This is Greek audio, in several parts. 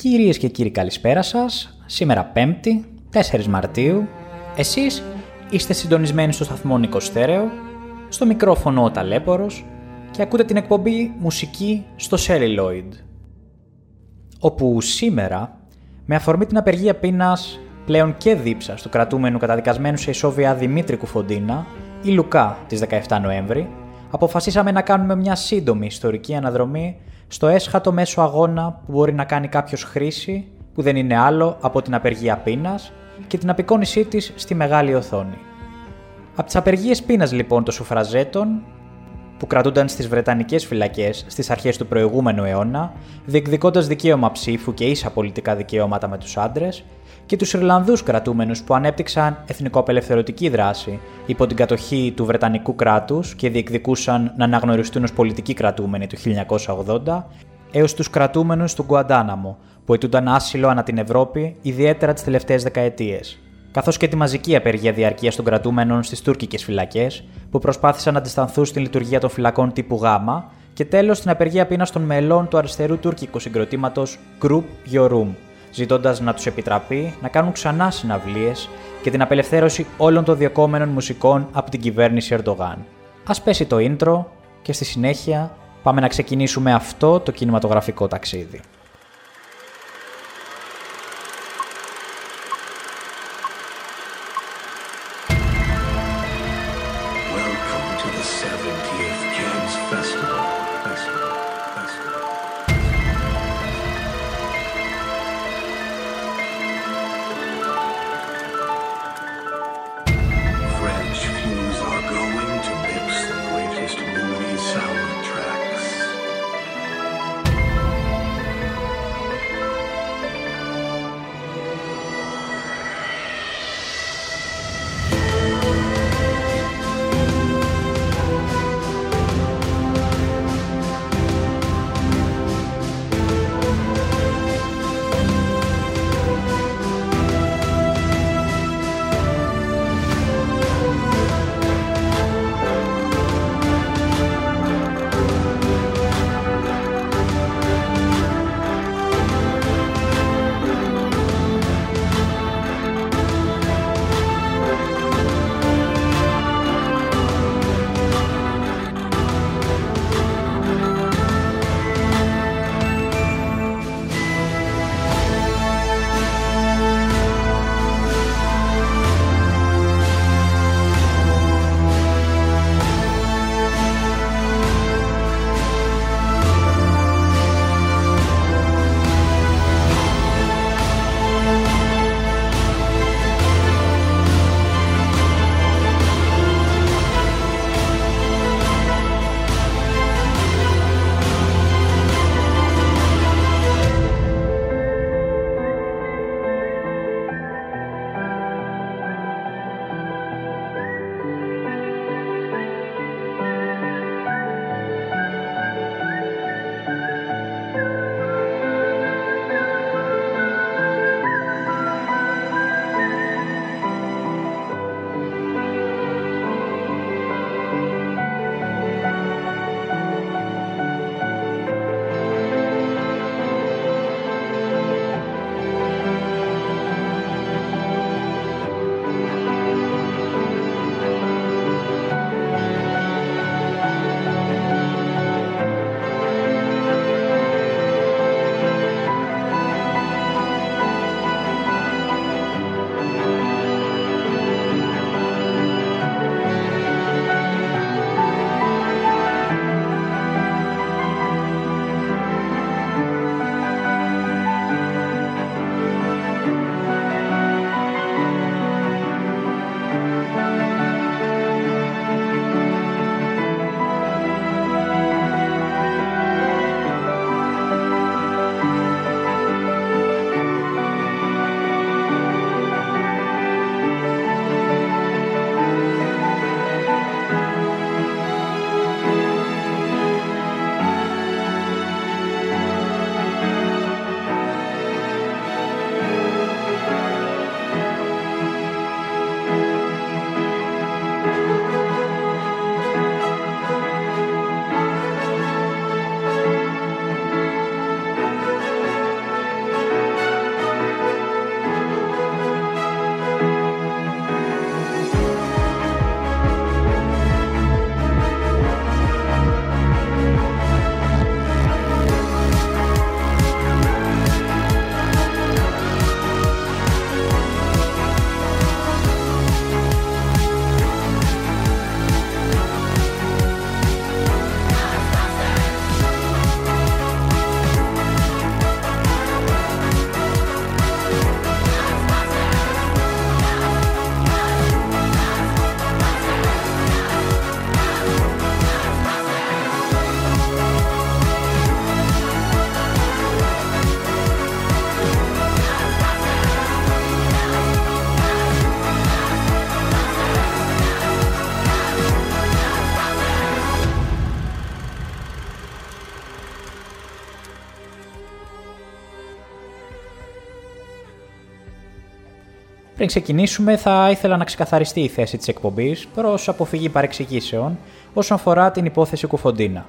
Κυρίες και κύριοι καλησπέρα σας. Σήμερα 5η, 4 Μαρτίου. Εσείς είστε συντονισμένοι στο σταθμό Νίκος Στέρεο, στο μικρόφωνο ο Ταλέπορος και ακούτε την εκπομπή Μουσική στο Celluloid. Όπου σήμερα, με αφορμή την απεργία πείνας πλέον και δίψα του κρατούμενου καταδικασμένου σε ισόβια Δημήτρη Κουφοντίνα ή Λουκά της 17 Νοέμβρη, αποφασίσαμε να κάνουμε μια σύντομη ιστορική αναδρομή στο έσχατο μέσο αγώνα που μπορεί να κάνει κάποιος χρήση που δεν είναι άλλο από την απεργία πείνας και την απεικόνισή της στη μεγάλη οθόνη. Από τις απεργίες πείνας λοιπόν των σουφραζέτων, που κρατούνταν στις Βρετανικές φυλακές στις αρχές του προηγούμενου αιώνα, διεκδικώντας δικαίωμα ψήφου και ίσα πολιτικά δικαιώματα με τους άντρες, και τους Ιρλανδούς κρατούμενους που ανέπτυξαν εθνικοαπελευθερωτική δράση υπό την κατοχή του Βρετανικού κράτους και διεκδικούσαν να αναγνωριστούν ως πολιτικοί κρατούμενοι του 1980, έως τους κρατούμενους του Γκουαντάναμο, που αιτούνταν άσυλο ανά την Ευρώπη, ιδιαίτερα τις τελευταίες δεκαετίες. Καθώς και τη μαζική απεργία διαρκείας των κρατούμενων στις τουρκικές φυλακές, που προσπάθησαν να αντισταθούν στην λειτουργία των φυλακών τύπου Γ, και τέλος την απεργία πείνας των μελών του αριστερού τουρκικού συγκροτήματος Group Yorum, ζητώντας να τους επιτραπεί να κάνουν ξανά συναυλίες και την απελευθέρωση όλων των διοκόμενων μουσικών από την κυβέρνηση Ερντογάν. Α πέσει το intro και στη συνέχεια πάμε να ξεκινήσουμε αυτό το κινηματογραφικό ταξίδι. Πριν ξεκινήσουμε, θα ήθελα να ξεκαθαριστεί η θέση της εκπομπής προς αποφυγή παρεξηγήσεων όσον αφορά την υπόθεση Κουφοντίνα.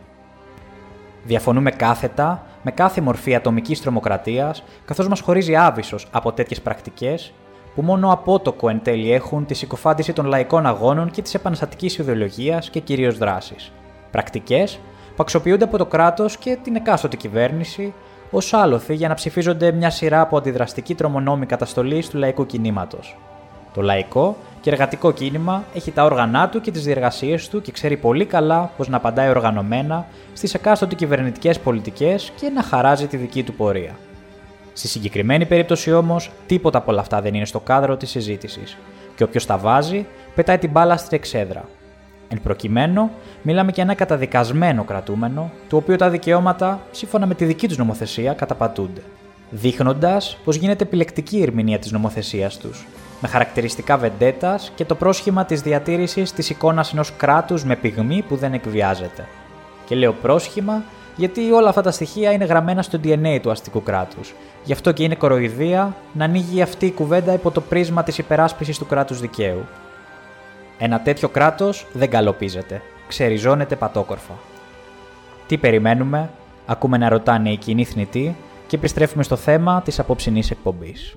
Διαφωνούμε κάθετα με κάθε μορφή ατομικής τρομοκρατίας, καθώς μας χωρίζει άβυσο από τέτοιες πρακτικές που μόνο απότοκο εν τέλει έχουν τη συκοφάντηση των λαϊκών αγώνων και της επαναστατικής ιδεολογίας και κυρίως δράσης. Πρακτικές που αξιοποιούνται από το κράτος και την εκάστοτε κυβέρνηση ως άλοθη για να ψηφίζονται μια σειρά από αντιδραστική τρομονόμη καταστολής του λαϊκού κινήματος. Το λαϊκό και εργατικό κίνημα έχει τα όργανά του και τις διεργασίες του και ξέρει πολύ καλά πώς να απαντάει οργανωμένα στις εκάστοτε κυβερνητικές πολιτικές και να χαράζει τη δική του πορεία. Στη συγκεκριμένη περίπτωση όμως, τίποτα από όλα αυτά δεν είναι στο κάδρο της συζήτησης, και όποιος τα βάζει, πετάει την μπάλα στην εξέδρα. Εν προκειμένου, μιλάμε για ένα καταδικασμένο κρατούμενο, του οποίου τα δικαιώματα, σύμφωνα με τη δική τους νομοθεσία, καταπατούνται. Δείχνοντας πως γίνεται επιλεκτική η ερμηνεία της νομοθεσίας τους, με χαρακτηριστικά βεντέτας και το πρόσχημα της διατήρησης της εικόνας ενός κράτους με πυγμή που δεν εκβιάζεται. Και λέω πρόσχημα γιατί όλα αυτά τα στοιχεία είναι γραμμένα στο DNA του αστικού κράτους. Γι' αυτό και είναι κοροϊδία να ανοίγει αυτή η κουβέντα υπό το πρίσμα της υπεράσπισης του κράτους δικαίου. Ένα τέτοιο κράτος δεν καλοπίζεται. Ξεριζώνεται πατόκορφα. Τι περιμένουμε, ακούμε να ρωτάνε οι κοινοί θνητοί και επιστρέφουμε στο θέμα της απόψινής εκπομπής.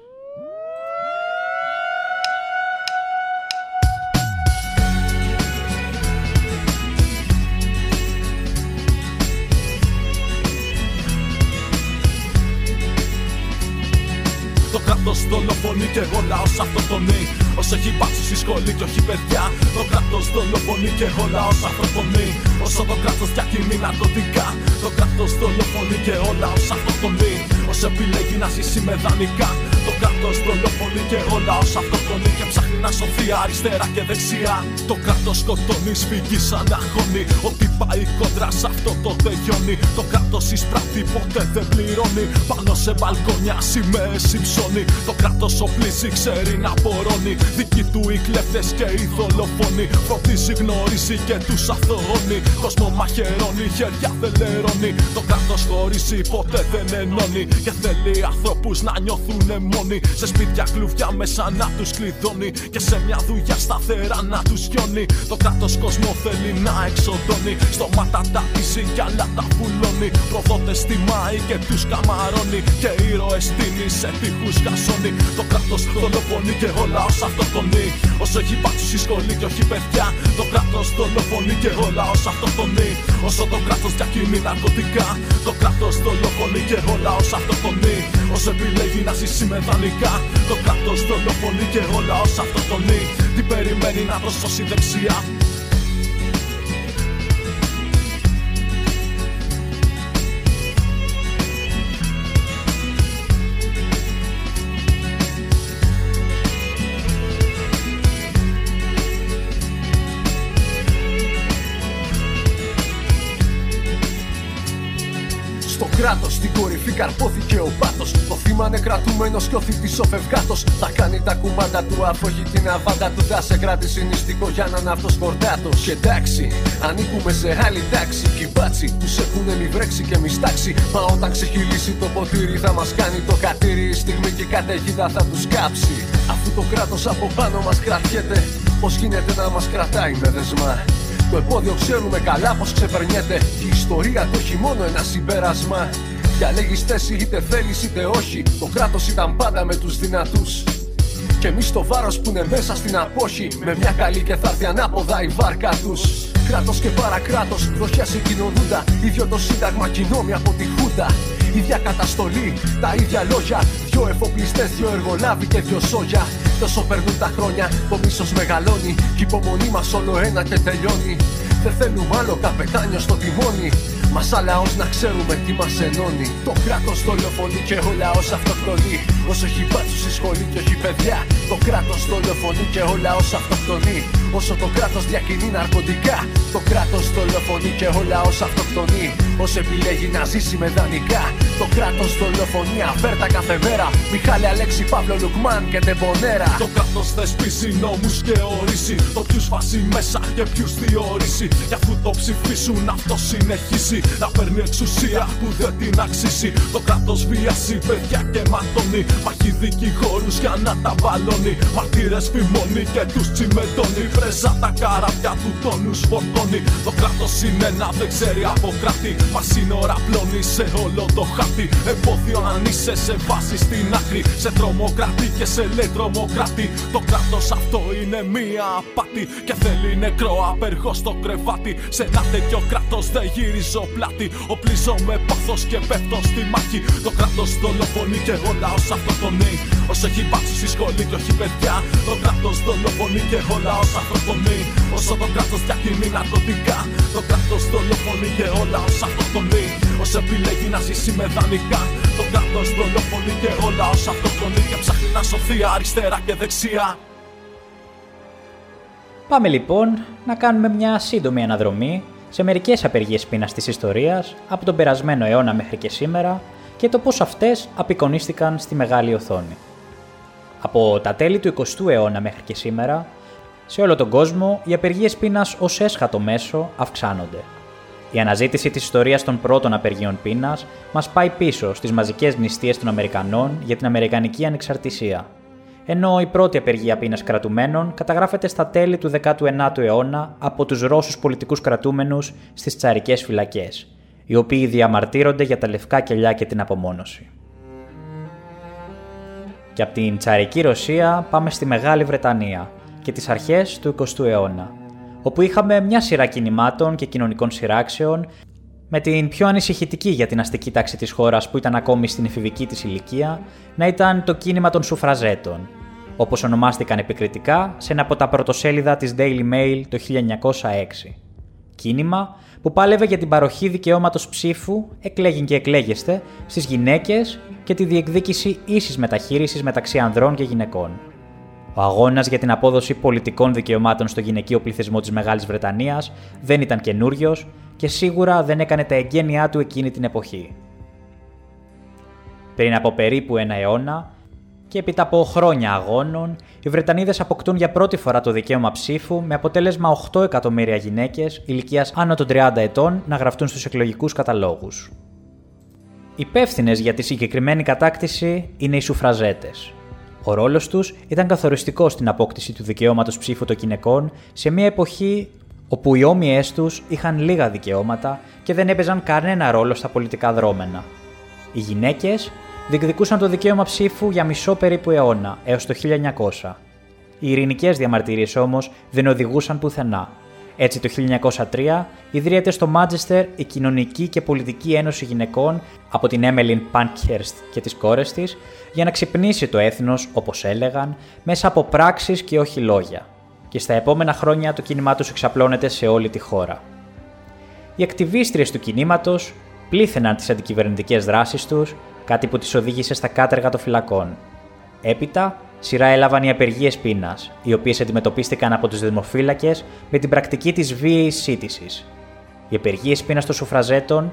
Το κράτος δολοφονεί και εγώ λαός αυτοκτονεί. Όσο έχει υπάρξει στη σχολή και όχι παιδιά. Το κράτος δολοφονεί και εγώ λαός αυτοκτονεί. Όσο το κράτος διακινεί ναρκωτικά. Το κράτος δολοφονεί και ο λαός αυτοκτονεί. Όσο επιλέγει να ζήσει με δανεικά. Το κράτος δολοφονεί και ο λαός αυτοκτονεί. Και ψάχνει να σωθεί αριστερά και δεξιά. Το κράτος σκοτώνει, σφυγεί σαν αγώνει. Ό,τι πάει κόντρα σε αυτό το τελειώνει. Το κράτος εισπράττει, ποτέ δεν πληρώνει. Πάνω σε μπαλκόνια σημαίες υψώνει. Το κράτος οπλίζει, ξέρει να πορώνει. Δικοί του οι κλέφτες και οι δολοφόνοι. Φροντίζει, γνωρίζει και τους αθωώνει. Κόσμο μαχαιρώνει, χέρια δεν λερώνει. Το κράτος χωρίζει, ποτέ δεν ενώνει. Και θέλει ανθρώπους να νιώθουν μόνοι. Σε σπίτια κλουβιά μέσα να τους κλειδώνει. Και σε μια δουλειά σταθερά να τους γιώνει. Το κράτος κόσμο θέλει να εξοδώνει. Στόματα τα πίζει κι άλλα τα πουλώνει. Προδότες τιμάει και τους καμαρώνει. Και ήρωες στείνει σε τείχους κασώνει. Το κράτος δολοφονεί και ο λαό αυτοκτονεί. Όσο έχει υπάρξει στη σχολή και όχι παιδιά. Το κράτος δολοφονεί και ο λαό αυτοκτονεί. Όσο το κράτος διακινεί ναρκωτικά. Το κράτος δολοφονεί και ο λαό αυτοκτονεί. Όσο επιλέγει να ζήσει με δανεικά. Το κράτος δολοφονεί και ο λαό αυτοκτονεί. Τι περιμένει να το σώσει δεξιά. Καρπόθηκε ο πάθος. Το θύμα είναι κρατούμενος και ο θητή ο φευγάτος. Θα κάνει τα κουμάντα του, αφού έχει την αβάντα του. Θα σε κρατήσει νηστικό για να είναι αυτός κορδάτος. Και εντάξει, ανήκουμε σε άλλη τάξη. Κι οι μπάτσι τους έχουν μη βρέξει και μη στάξει. Μα όταν ξεχυλήσει το ποτήρι, θα μας κάνει το κατήρι. Η στιγμή και η καταιγίδα θα τους κάψει. Αφού το κράτος από πάνω μας κρατιέται, πώς γίνεται να μας κρατάει με δεσμά; Το επόδιο ξέρουμε καλά πως ξεπερνιέται Και η ιστορία του έχει μόνο ένα συμπέρασμα Διαλέγεις θέση είτε θέλεις είτε όχι Το κράτος ήταν πάντα με τους δυνατούς και εμείς το βάρος που είναι μέσα στην απόχη. Με μια καλή και θα έρθει ανάποδα η βάρκα τους. Κράτος και παρακράτος, φτωχιά συγκοινωνούντα. ίδιο το σύνταγμα κοινόμοι από τη Χούντα. Ίδια καταστολή, τα ίδια λόγια. Δυο εφοπλιστές, δυο εργολάβοι και δυο σόγια. Τόσο περνούν τα χρόνια, το μίσος μεγαλώνει. Κι η υπομονή μας όλο ένα και τελειώνει. Δεν θέλουμε άλλο καπετάνιο στο τιμόνι. Μας λαό να ξέρουμε τι μας ενώνει. Το κράτος δολοφονεί και ο λαός αυτοκτονεί. Όσο έχει μπάτσου στη σχολή και όχι παιδιά. Το κράτος δολοφονεί και ο λαός αυτοκτονεί. Όσο το κράτος διακινεί ναρκωτικά. Το κράτος δολοφονεί και ο λαός αυτοκτονεί. Όσο επιλέγει να ζήσει με δανεικά. Το κράτος δολοφονεί αφέρτα κάθε μέρα. Μιχάλη Αλέξη Παύλο Λουκμάν και Τεμπονέρα. Το κράτος θεσπίσει νόμους και ορίσει. Το ποιους φάσει μέσα και ποιους διορίσει. Κι αφού το ψηφίσουν αυτό συνεχίσει. Να παίρνει εξουσία που δεν την αξίζει. Το κράτος βιάζει παιδιά και ματώνει. Μαχή δικηγόρους για να τα βαλώνει. Μαρτύρες φημώνει και τους τσιμετώνει. Πρέζα τα καράβια του τόνους φορτώνει. Το κράτος είναι ένα δεν ξέρει από κράτη. Μα είναι ώρα πλώνει σε όλο το χάτι. Εμπόδιο αν είσαι σε βάση στην άκρη. Σε τρομοκράτη και σε λέει τρομοκράτη. Το κράτος αυτό είναι μία απάτη. Και θέλει νεκρό απεργό στο κρεβάτι. Σε ένα τέτοιο κράτος δεν γυρίζω πλάτη. Οπλίζω με πάθος και πέφτω στη μάχη. Το κράτος δολοφονεί και εγώ λαό αυτοκτονεί. Όσο έχει μπάψει στη σχολή και όχι παιδιά. Το κράτος δολοφονεί και εγώ λαό αυτοκτονεί. Όσο το κράτος διακινεί ναρκωτικά. Το κράτος δολοφονεί και ο λαό αυτοκτονεί. Όσο επιλέγει να ζήσει με δανεικά. Το κράτος δολοφονεί και ο λαό αυτοκτονεί. Και ψάχνει να σωθεί αριστερά και δεξιά. Πάμε λοιπόν να κάνουμε μια σύντομη αναδρομή σε μερικές απεργίες πείνας της ιστορίας από τον περασμένο αιώνα μέχρι και σήμερα και το πώς αυτές απεικονίστηκαν στη μεγάλη οθόνη. Από τα τέλη του 20ου αιώνα μέχρι και σήμερα, σε όλο τον κόσμο οι απεργίες πείνας ως έσχατο μέσο αυξάνονται. Η αναζήτηση της ιστορίας των πρώτων απεργίων πείνας μας πάει πίσω στις μαζικές νηστείες των Αμερικανών για την Αμερικανική ανεξαρτησία – ενώ η πρώτη απεργία πείνας κρατουμένων καταγράφεται στα τέλη του 19ου αιώνα από τους Ρώσους πολιτικούς κρατούμενους στις τσαρικές φυλακές, οι οποίοι διαμαρτύρονται για τα λευκά κελιά και την απομόνωση. Και από την τσαρική Ρωσία πάμε στη Μεγάλη Βρετανία και τις αρχές του 20ου αιώνα, όπου είχαμε μια σειρά κινημάτων και κοινωνικών σειράξεων με την πιο ανησυχητική για την αστική τάξη της χώρας που ήταν ακόμη στην εφηβική της ηλικία να ήταν το κίνημα των σουφραζέτων, όπως ονομάστηκαν επικριτικά σε ένα από τα πρωτοσέλιδα της Daily Mail το 1906. Κίνημα που πάλευε για την παροχή δικαιώματος ψήφου, εκλέγην και εκλέγεστε, στις γυναίκες και τη διεκδίκηση ίσης μεταχείρισης μεταξύ ανδρών και γυναικών. Ο αγώνας για την απόδοση πολιτικών δικαιωμάτων στο γυναικείο πληθυσμό της Μεγάλης Βρετανίας δεν ήταν καινούριος και σίγουρα δεν έκανε τα εγγένειά του εκείνη την εποχή. Πριν από περίπου ένα αιώνα και έπειτα από χρόνια αγώνων, οι Βρετανίδες αποκτούν για πρώτη φορά το δικαίωμα ψήφου με αποτέλεσμα 8 εκατομμύρια γυναίκες ηλικίας άνω των 30 ετών να γραφτούν στους εκλογικούς καταλόγους. Υπεύθυνες για τη συγκεκριμένη κατάκτηση είναι οι σουφραζέτες. Ο ρόλος τους ήταν καθοριστικός στην απόκτηση του δικαιώματος ψήφου των γυναικών σε μια εποχή όπου οι όμοιές τους είχαν λίγα δικαιώματα και δεν έπαιζαν κανένα ρόλο στα πολιτικά δρόμενα. Οι γυναίκες διεκδικούσαν το δικαίωμα ψήφου για μισό περίπου αιώνα έως το 1900. Οι ειρηνικές διαμαρτυρίες όμως δεν οδηγούσαν πουθενά. Έτσι το 1903 ιδρύεται στο Μάντζεστερ η Κοινωνική και Πολιτική Ένωση Γυναικών από την Έμελιν Πανκέρστ και τις κόρες της για να ξυπνήσει το έθνος, όπως έλεγαν, μέσα από πράξεις και όχι λόγια και στα επόμενα χρόνια το κίνημά τους εξαπλώνεται σε όλη τη χώρα. Οι ακτιβίστριες του κινήματος πλήθαιναν τις αντικυβερνητικές δράσεις τους, κάτι που τις οδήγησε στα κάτεργα των φυλακών. Έπειτα, σειρά έλαβαν οι απεργίες πείνας, οι οποίες αντιμετωπίστηκαν από τους δημοφύλακες με την πρακτική της βίαιης σύντησης. Οι απεργίες πείνας των σουφραζέτων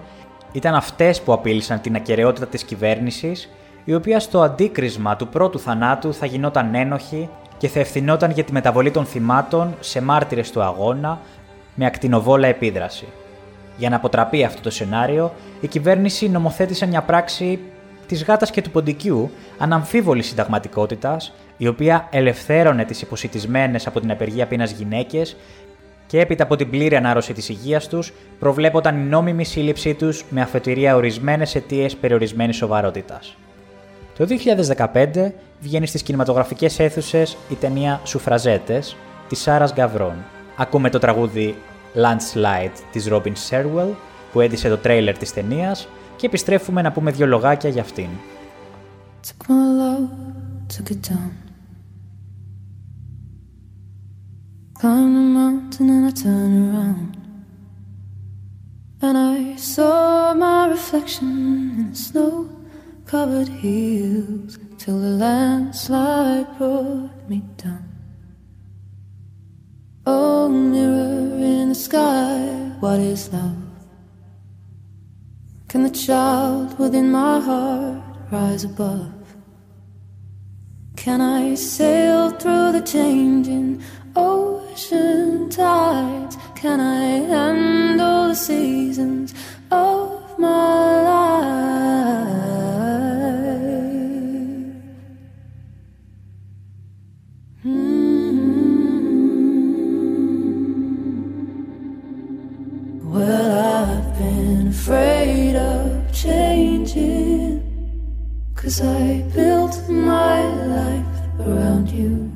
ήταν αυτές που απείλησαν την ακαιρεότητα της κυβέρνησης, η οποία στο αντίκρισμα του πρώτου θανάτου θα γινόταν ένοχη και θα ευθυνόταν για τη μεταβολή των θυμάτων σε μάρτυρες του αγώνα με ακτινοβόλα επίδραση. Για να αποτραπεί αυτό το σενάριο, η κυβέρνηση νομοθέτησε μια πράξη της γάτας και του ποντικιού αναμφίβολης συνταγματικότητας, η οποία ελευθέρωνε τις υποσυτισμένες από την απεργία πείνας γυναίκες και έπειτα από την πλήρη ανάρρωση της υγείας τους, προβλέπονταν η νόμιμη σύλληψή τους με αφετηρία ορισμένες αιτίες περιορισμένης σοβαρότητας. Το 2015 βγαίνει στις κινηματογραφικές αίθουσες η ταινία «Σουφραζέτες» της Σάρας Γκαβρών. Ακούμε το τραγούδι «Landslide» της Robin Sherwell που έδισε το τρέιλερ της ταινίας και επιστρέφουμε να πούμε δύο λογάκια για αυτήν. And I saw my reflection in the snow covered hills till the landslide brought me down. Oh, mirror in the sky, what is love? Can the child within my heart rise above? Can I sail through the changing ocean tides? Can I handle the seasons? of my life. I built my life around you.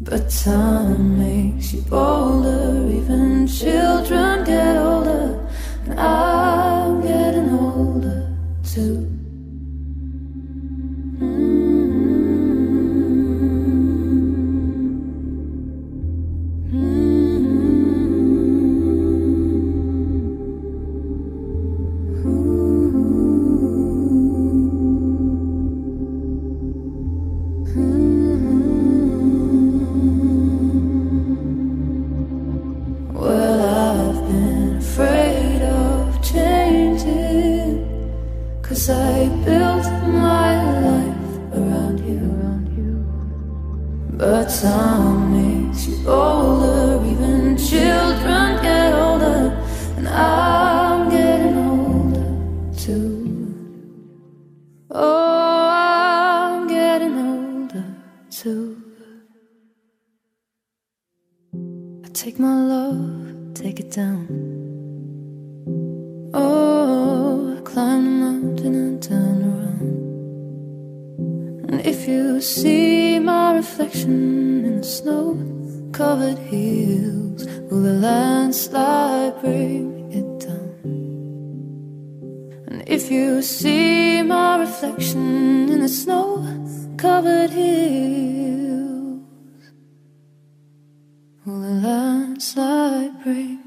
But time makes you bolder, even children Oh, I climb the mountain and turn around. And if you see my reflection in the snow covered hills, will the landslide bring it down? And if you see my reflection in the snow covered hills, will the landslide bring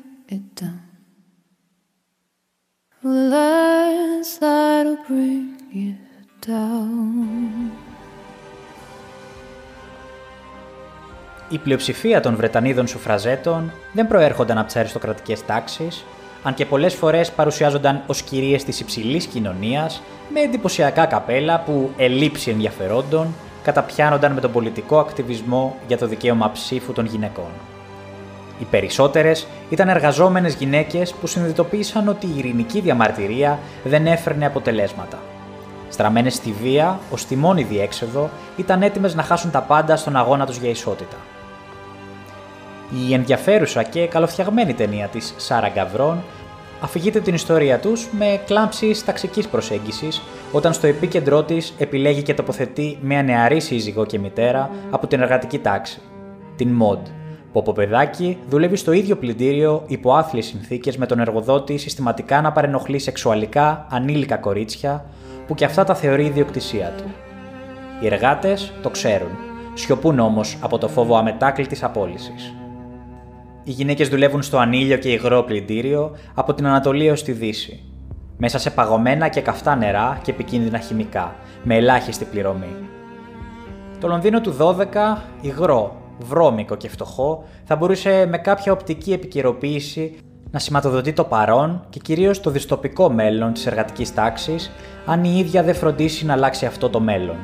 Η πλειοψηφία των Βρετανίδων σουφραζέτων δεν προέρχονταν από τις αριστοκρατικές τάξεις, αν και πολλές φορές παρουσιάζονταν ως κυρίες της υψηλής κοινωνίας με εντυπωσιακά καπέλα που, ελήψη ενδιαφερόντων, καταπιάνονταν με τον πολιτικό ακτιβισμό για το δικαίωμα ψήφου των γυναικών. Οι περισσότερες ήταν εργαζόμενες γυναίκες που συνειδητοποίησαν ότι η ειρηνική διαμαρτυρία δεν έφερνε αποτελέσματα. Στραμμένες στη βία, ως τη μόνη διέξοδο, ήταν έτοιμες να χάσουν τα πάντα στον αγώνα τους για ισότητα. Η ενδιαφέρουσα και καλοφτιαγμένη ταινία της Σάρα Γκαβρόν αφηγείται την ιστορία τους με κλάμψεις ταξικής προσέγγισης όταν στο επίκεντρό της επιλέγει και τοποθετεί μια νεαρή σύζυγο και μητέρα από την εργατική τάξη, την Μοντ, που από παιδάκι δουλεύει στο ίδιο πλυντήριο υπό άθλιες συνθήκες με τον εργοδότη συστηματικά να παρενοχλεί σεξουαλικά ανήλικα κορίτσια που και αυτά τα θεωρεί ιδιοκτησία του. Οι εργάτες το ξέρουν, σιωπούν όμως από το φόβο αμετάκλητης απόλυσης. Οι γυναίκες δουλεύουν στο ανήλιο και υγρό πλυντήριο από την Ανατολή έως τη Δύση. Μέσα σε παγωμένα και καυτά νερά και επικίνδυνα χημικά, με ελάχιστη πληρωμή. Το Λονδίνο του 12, υγρό, βρώμικο και φτωχό, θα μπορούσε με κάποια οπτική επικαιροποίηση να σηματοδοτεί το παρόν και κυρίως το δυστοπικό μέλλον της εργατικής τάξης, αν η ίδια δεν φροντίσει να αλλάξει αυτό το μέλλον.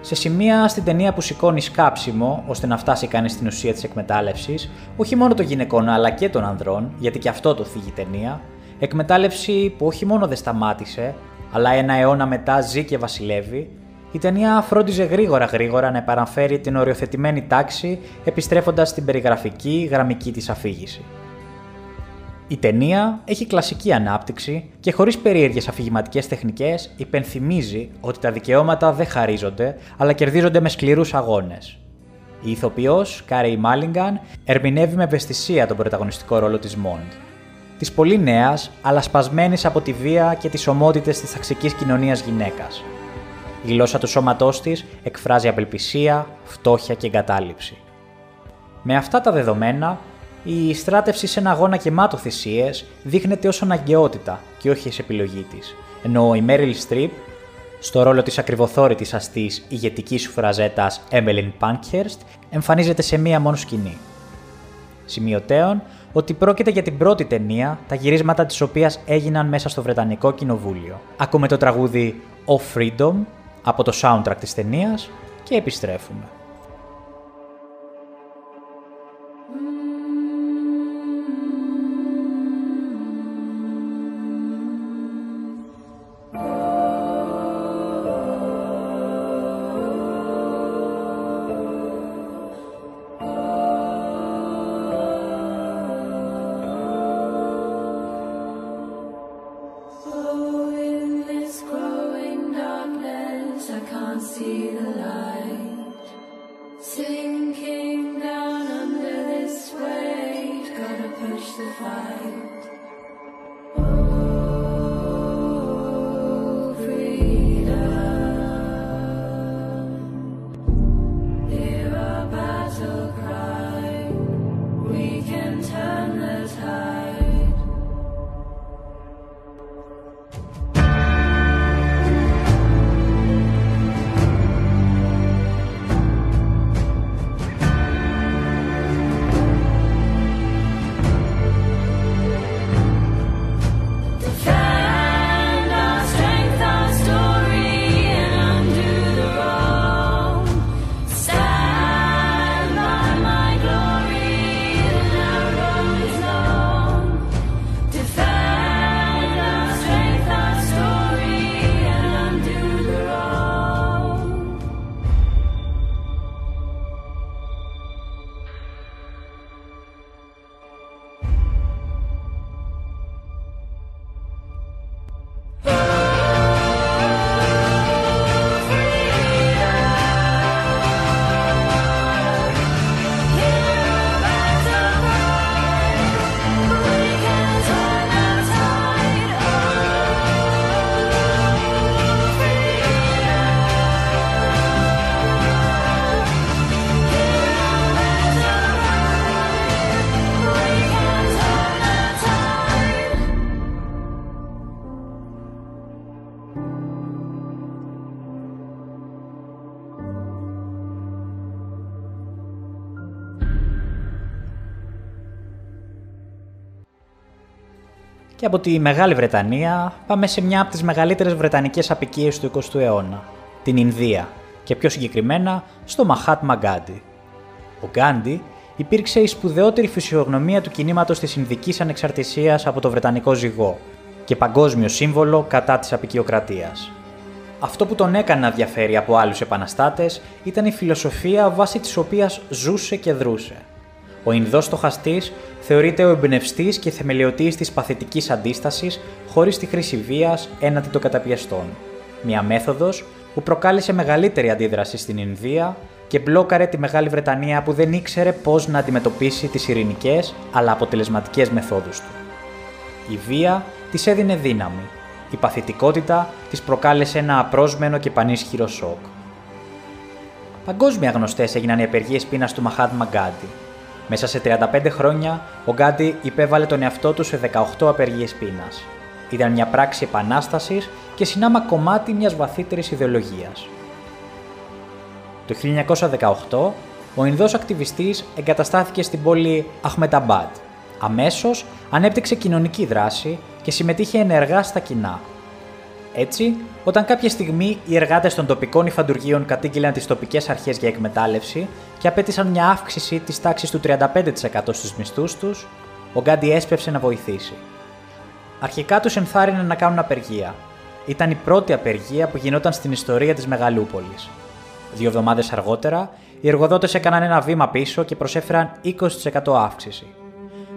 Σε σημεία στην ταινία που σηκώνει σκάψιμο ώστε να φτάσει κανείς στην ουσία της εκμετάλλευσης, όχι μόνο των γυναικών αλλά και των ανδρών, γιατί και αυτό το θίγει η ταινία, εκμετάλλευση που όχι μόνο δεν σταμάτησε, αλλά ένα αιώνα μετά ζει και βασιλεύει, η ταινία φρόντιζε γρήγορα γρήγορα να επαναφέρει την οριοθετημένη τάξη επιστρέφοντας στην περιγραφική γραμμική της αφήγηση. Η ταινία έχει κλασική ανάπτυξη και χωρίς περίεργες αφηγηματικές τεχνικές υπενθυμίζει ότι τα δικαιώματα δεν χαρίζονται, αλλά κερδίζονται με σκληρούς αγώνες. Η ηθοποιός, Κάρεϊ Μάλιγκαν, ερμηνεύει με ευαισθησία τον πρωταγωνιστικό ρόλο της Μόντ. Της πολύ νέας, αλλά σπασμένης από τη βία και τις ομότητες της ταξικής κοινωνίας γυναίκας. Η γλώσσα του σώματός της εκφράζει απελπισία, φτώχεια και εγκατάλειψη. Με αυτά τα δεδομένα, η στράτευση σε ένα αγώνα γεμάτο θυσίες δείχνεται ως αναγκαιότητα και όχι ως επιλογή της, ενώ η Μέριλ Στριπ, στο ρόλο της ακριβοθόρητης αστής ηγετικής σουφραζέτας Έμελιν Πάνκχερστ, εμφανίζεται σε μία μόνο σκηνή. Σημειωτέων ότι πρόκειται για την πρώτη ταινία, τα γυρίσματα της οποίας έγιναν μέσα στο Βρετανικό Κοινοβούλιο. Ακούμε το τραγούδι Of Freedom από το soundtrack της ταινίας και επιστρέφουμε. Και από τη Μεγάλη Βρετανία πάμε σε μια από τις μεγαλύτερες βρετανικές απικίες του 20ου αιώνα, την Ινδία και πιο συγκεκριμένα στο Μαχάτμα Γκάντι. Ο Γκάντι υπήρξε η σπουδαιότερη φυσιογνωμία του κινήματος της Ινδικής Ανεξαρτησίας από το Βρετανικό ζυγό και παγκόσμιο σύμβολο κατά της απικιοκρατίας. Αυτό που τον έκανε να διαφέρει από άλλους επαναστάτες ήταν η φιλοσοφία βάσει της οποίας ζούσε και δρούσε. Ο Ινδός στοχαστής θεωρείται ο εμπνευστής και θεμελιωτής της παθητικής αντίστασης χωρίς τη χρήση βίας έναντι των καταπιεστών. Μια μέθοδος που προκάλεσε μεγαλύτερη αντίδραση στην Ινδία και μπλόκαρε τη Μεγάλη Βρετανία που δεν ήξερε πώς να αντιμετωπίσει τις ειρηνικές αλλά αποτελεσματικές μεθόδους του. Η βία της έδινε δύναμη. Η παθητικότητα της προκάλεσε ένα απρόσμενο και πανίσχυρο σοκ. Παγκόσμια γνωστές έγιναν οι απεργίες πείνας του Μαχάτμα Γκάντι. Μέσα σε 35 χρόνια, ο Γκάντι υπέβαλε τον εαυτό του σε 18 απεργίες πείνας. Ήταν μια πράξη επανάστασης και συνάμα κομμάτι μιας βαθύτερης ιδεολογίας. Το 1918, ο Ινδός ακτιβιστής εγκαταστάθηκε στην πόλη Αχμεταμπάντ. Αμέσως ανέπτυξε κοινωνική δράση και συμμετείχε ενεργά στα κοινά. Έτσι, όταν κάποια στιγμή οι εργάτες των τοπικών υφαντουργείων κατήγγειλαν τις τοπικές αρχές για εκμετάλλευση και απέτησαν μια αύξηση της τάξης του 35% στους μισθούς τους, ο Γκάντι έσπευσε να βοηθήσει. Αρχικά τους ενθάρρυνε να κάνουν απεργία. Ήταν η πρώτη απεργία που γινόταν στην ιστορία της Μεγαλούπολης. Δύο εβδομάδες αργότερα, οι εργοδότες έκαναν ένα βήμα πίσω και προσέφεραν 20% αύξηση.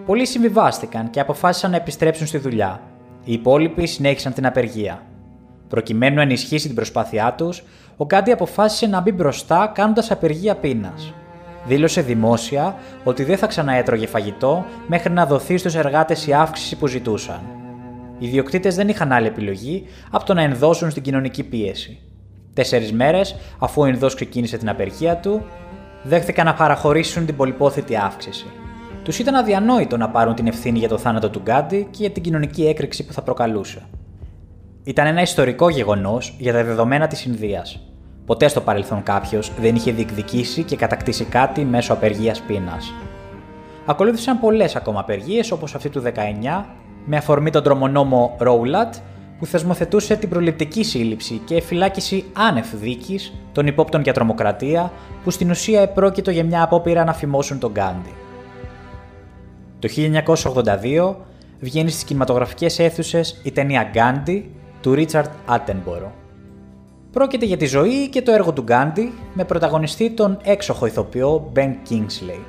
Πολλοί συμβιβάστηκαν και αποφάσισαν να επιστρέψουν στη δουλειά. Οι υπόλοιποι συνέχισαν την απεργία. Προκειμένου να ενισχύσει την προσπάθειά τους, ο Γκάντι αποφάσισε να μπει μπροστά κάνοντας απεργία πείνας. Δήλωσε δημόσια ότι δεν θα ξαναέτρωγε φαγητό μέχρι να δοθεί στους εργάτες η αύξηση που ζητούσαν. Οι ιδιοκτήτε δεν είχαν άλλη επιλογή από το να ενδώσουν στην κοινωνική πίεση. Τέσσερις μέρες αφού ο Ινδός ξεκίνησε την απεργία του, δέχτηκαν να παραχωρήσουν την πολυπόθητη αύξηση. Τους ήταν αδιανόητο να πάρουν την ευθύνη για το θάνατο του Γκάντι και για την κοινωνική έκρηξη που θα προκαλούσε. Ήταν ένα ιστορικό γεγονός για τα δεδομένα της Ινδίας. Ποτέ στο παρελθόν κάποιος δεν είχε διεκδικήσει και κατακτήσει κάτι μέσω απεργίας πείνας. Ακολούθησαν πολλές ακόμα απεργίες όπως αυτή του 19 με αφορμή τον τρομονόμο Ρόουλατ που θεσμοθετούσε την προληπτική σύλληψη και φυλάκιση άνευ δίκης των υπόπτων για τρομοκρατία που στην ουσία επρόκειτο για μια απόπειρα να φημώσουν τον Γκάντι. Το 1982 βγαίνει στις κινηματογραφικές αίθουσες η ταινία Γκάντι του Ρίτσαρτ Άτενμπορο. Πρόκειται για τη ζωή και το έργο του Γκάντι με πρωταγωνιστή τον έξοχο ηθοποιό Ben Kingsley.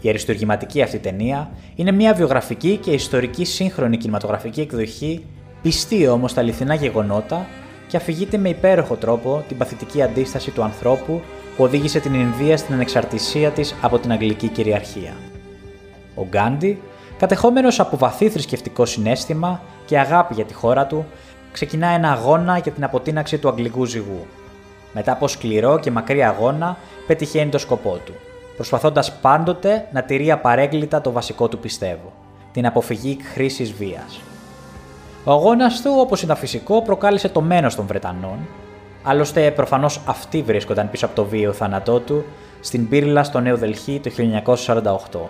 Η αριστουργηματική αυτή ταινία είναι μια βιογραφική και ιστορική σύγχρονη κινηματογραφική εκδοχή, πιστή όμως στα αληθινά γεγονότα και αφηγείται με υπέροχο τρόπο την παθητική αντίσταση του ανθρώπου που οδήγησε την Ινδία στην ανεξαρτησία της από την Αγγλική κυριαρχία. Ο Γκάντι, κατεχόμενος από βαθύ θρησκευτικό συνέστημα και αγάπη για τη χώρα του, ξεκινά ένα αγώνα για την αποτείναξη του αγγλικού ζυγού. Μετά από σκληρό και μακρύ αγώνα, πετυχαίνει το σκοπό του, προσπαθώντας πάντοτε να τηρεί απαρέγκλητα το βασικό του πιστεύω, την αποφυγή χρήσης βίας. Ο αγώνας του, όπως ήταν φυσικό, προκάλεσε το μένος των Βρετανών, άλλωστε προφανώς αυτοί βρίσκονταν πίσω από το βίο θάνατό του στην πύρλα στο Νέο Δελχή το 1948.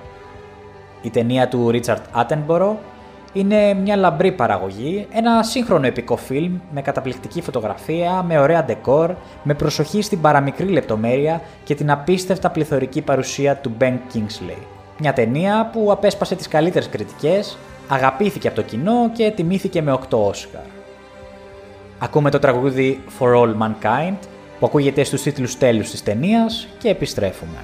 Η ταινία του Ρίτσαρτ Άτενμπορο είναι μια λαμπρή παραγωγή, ένα σύγχρονο επικό φιλμ με καταπληκτική φωτογραφία, με ωραία ντεκόρ, με προσοχή στην παραμικρή λεπτομέρεια και την απίστευτα πληθωρική παρουσία του Ben Kingsley. Μια ταινία που απέσπασε τις καλύτερες κριτικές, αγαπήθηκε από το κοινό και τιμήθηκε με 8 Όσκαρ. Ακούμε το τραγούδι For All Mankind που ακούγεται στους τίτλους τέλους της ταινίας και επιστρέφουμε.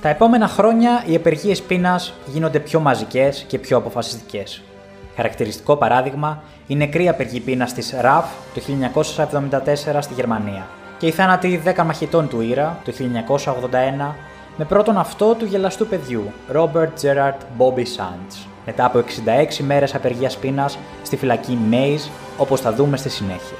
Στα επόμενα χρόνια οι απεργίες πείνας γίνονται πιο μαζικές και πιο αποφασιστικές. Χαρακτηριστικό παράδειγμα η νεκρή απεργή πείνας της ΡΑΦ το 1974 στη Γερμανία και η θάνατη 10 μαχητών του Ήρα το 1981 με πρώτον αυτό του γελαστού παιδιού, Robert Gerard Bobby Sands, μετά από 66 μέρες απεργίας πείνας στη φυλακή Maze, όπως θα δούμε στη συνέχεια.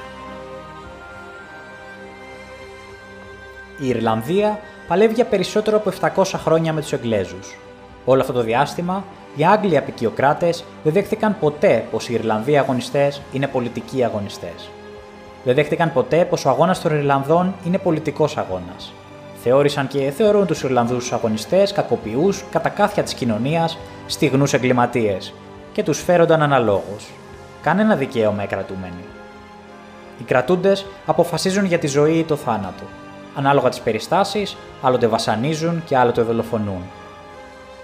Η Ιρλανδία παλεύει για περισσότερο από 700 χρόνια με τους Εγγλέζους. Όλο αυτό το διάστημα, οι Άγγλοι απεικιοκράτες δεν δέχτηκαν ποτέ πως οι Ιρλανδοί αγωνιστές είναι πολιτικοί αγωνιστές. Δεν δέχτηκαν ποτέ πως ο αγώνας των Ιρλανδών είναι πολιτικός αγώνας θεώρησαν και θεωρούν τους Ιρλανδούς αγωνιστές κακοποιούς κατά κάθια της κοινωνίας, στιγνούς εγκληματίες και τους φέρονταν αναλόγως. Κανένα δικαίωμα οι κρατούμενοι. Οι κρατούντες αποφασίζουν για τη ζωή ή το θάνατο. Ανάλογα τις περιστάσεις, άλλοτε βασανίζουν και άλλοτε δολοφονούν.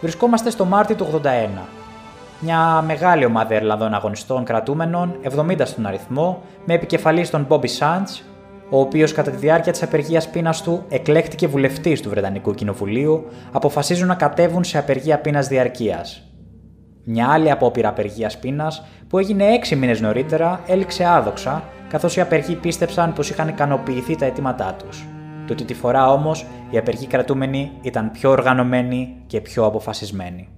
Βρισκόμαστε στο Μάρτιο του 81. Μια μεγάλη ομάδα Ιρλανδών αγωνιστών κρατούμενων, 70 στον αριθμό, με επικεφαλή τον Bobby Sands, ο οποίος κατά τη διάρκεια της απεργίας πείνας του εκλέχτηκε βουλευτής του Βρετανικού Κοινοβουλίου, αποφασίζουν να κατέβουν σε απεργία πείνας διαρκείας. Μια άλλη απόπειρα απεργίας πείνας, που έγινε έξι μήνες νωρίτερα, έληξε άδοξα, καθώς οι απεργοί πίστεψαν πως είχαν ικανοποιηθεί τα αιτήματά τους. Τούτη τη φορά όμως, οι απεργοί κρατούμενοι ήταν πιο οργανωμένοι και πιο αποφασισμένοι.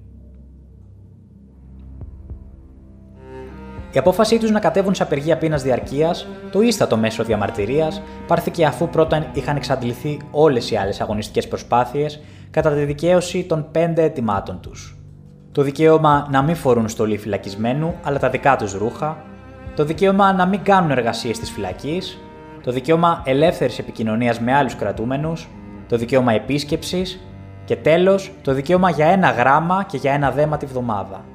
Η απόφασή τους να κατέβουν σε απεργία πείνας διαρκείας, το ίστατο μέσο διαμαρτυρίας, πάρθηκε αφού πρώτα είχαν εξαντληθεί όλες οι άλλες αγωνιστικές προσπάθειες κατά τη δικαίωση των πέντε αιτημάτων τους. Το δικαίωμα να μην φορούν στολή φυλακισμένου, αλλά τα δικά τους ρούχα, το δικαίωμα να μην κάνουν εργασίες της φυλακής, το δικαίωμα ελεύθερης επικοινωνίας με άλλους κρατούμενους, το δικαίωμα επίσκεψης και τέλος το δικαίωμα για ένα γράμμα και για ένα δέμα τη βδομάδα.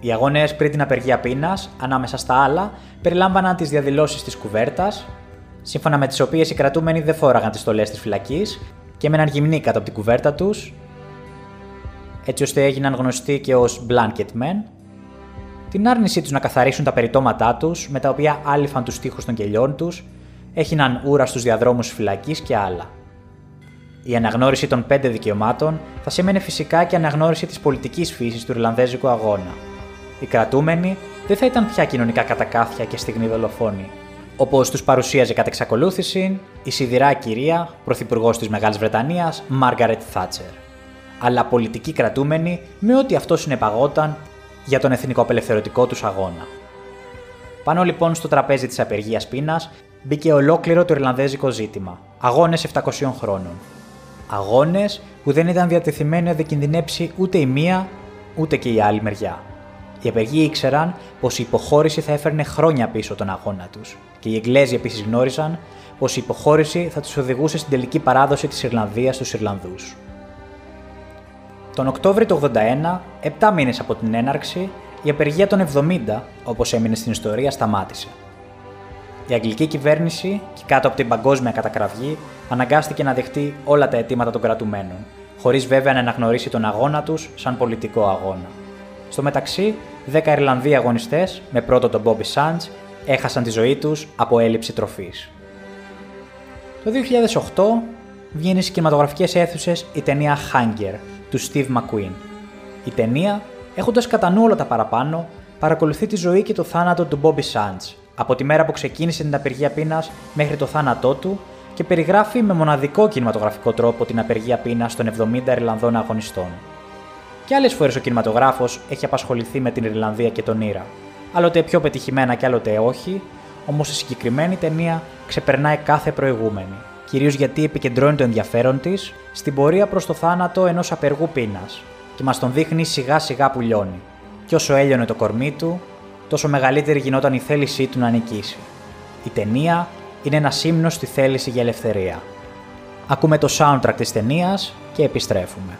Οι αγώνες πριν την απεργία πείνας, ανάμεσα στα άλλα, περιλάμβαναν τις διαδηλώσεις της κουβέρτας, σύμφωνα με τις οποίες οι κρατούμενοι δεν φόραγαν τις στολές της φυλακής και έμεναν γυμνοί κάτω από την κουβέρτα τους, έτσι ώστε έγιναν γνωστοί και ως Blanket Men, την άρνησή τους να καθαρίσουν τα περιτώματά τους, με τα οποία άλυφαν τους τοίχου των κελιών τους, έγιναν ούρα στους διαδρόμους φυλακής και άλλα. Η αναγνώριση των πέντε δικαιωμάτων θα σήμαινε φυσικά και αναγνώριση της πολιτικής φύσης του Ιρλανδέζικου αγώνα, οι κρατούμενοι δεν θα ήταν πια κοινωνικά κατακάθια και στιγμή δολοφόνοι. Όπως τους παρουσίαζε κατά εξακολούθηση η σιδηρά κυρία, πρωθυπουργός της Μεγάλης Βρετανίας, Μάργαρετ Θάτσερ. Αλλά πολιτικοί κρατούμενοι με ό,τι αυτό συνεπαγόταν για τον εθνικό απελευθερωτικό τους αγώνα. Πάνω λοιπόν στο τραπέζι της απεργίας πείνας μπήκε ολόκληρο το Ιρλανδέζικο ζήτημα. Αγώνες 700 χρόνων. Αγώνες που δεν ήταν διατεθειμένοι να διακινδυνεύσει ούτε η μία ούτε και η άλλη μεριά. Οι απεργοί ήξεραν πως η υποχώρηση θα έφερνε χρόνια πίσω τον αγώνα τους, και οι Εγγλέζοι επίσης γνώριζαν πως η υποχώρηση θα τους οδηγούσε στην τελική παράδοση της Ιρλανδίας στους Ιρλανδούς. Τον Οκτώβριο του 81, 7 μήνες από την έναρξη, η απεργία των 70, όπως έμεινε στην ιστορία, σταμάτησε. Η αγγλική κυβέρνηση, και κάτω από την παγκόσμια κατακραυγή, αναγκάστηκε να δεχτεί όλα τα αιτήματα των κρατουμένων, χωρίς βέβαια να αναγνωρίσει τον αγώνα τους σαν πολιτικό αγώνα. Στο μεταξύ, 10 Ιρλανδοί αγωνιστές, με πρώτο τον Bobby Sands, έχασαν τη ζωή τους από έλλειψη τροφής. Το 2008 βγαίνεις στις κινηματογραφικές αίθουσες η ταινία Hunger του Steve McQueen. Η ταινία, έχοντας κατά νου όλα τα παραπάνω, παρακολουθεί τη ζωή και το θάνατο του Bobby Sands από τη μέρα που ξεκίνησε την απεργία πείνας μέχρι το θάνατό του και περιγράφει με μοναδικό κινηματογραφικό τρόπο την απεργία πείνας των 70 Ιρλανδών αγωνιστών. Και άλλες φορές ο κινηματογράφος έχει απασχοληθεί με την Ιρλανδία και τον Ήρα. Άλλοτε πιο πετυχημένα και άλλοτε όχι, όμως η συγκεκριμένη ταινία ξεπερνάει κάθε προηγούμενη. Κυρίως γιατί επικεντρώνει το ενδιαφέρον της στην πορεία προς το θάνατο ενός απεργού πείνας και μας τον δείχνει σιγά σιγά που λιώνει. Και όσο έλειωνε το κορμί του, τόσο μεγαλύτερη γινόταν η θέλησή του να νικήσει. Η ταινία είναι ένας ύμνος στη θέληση για ελευθερία. Ακούμε το soundtrack της ταινίας και επιστρέφουμε.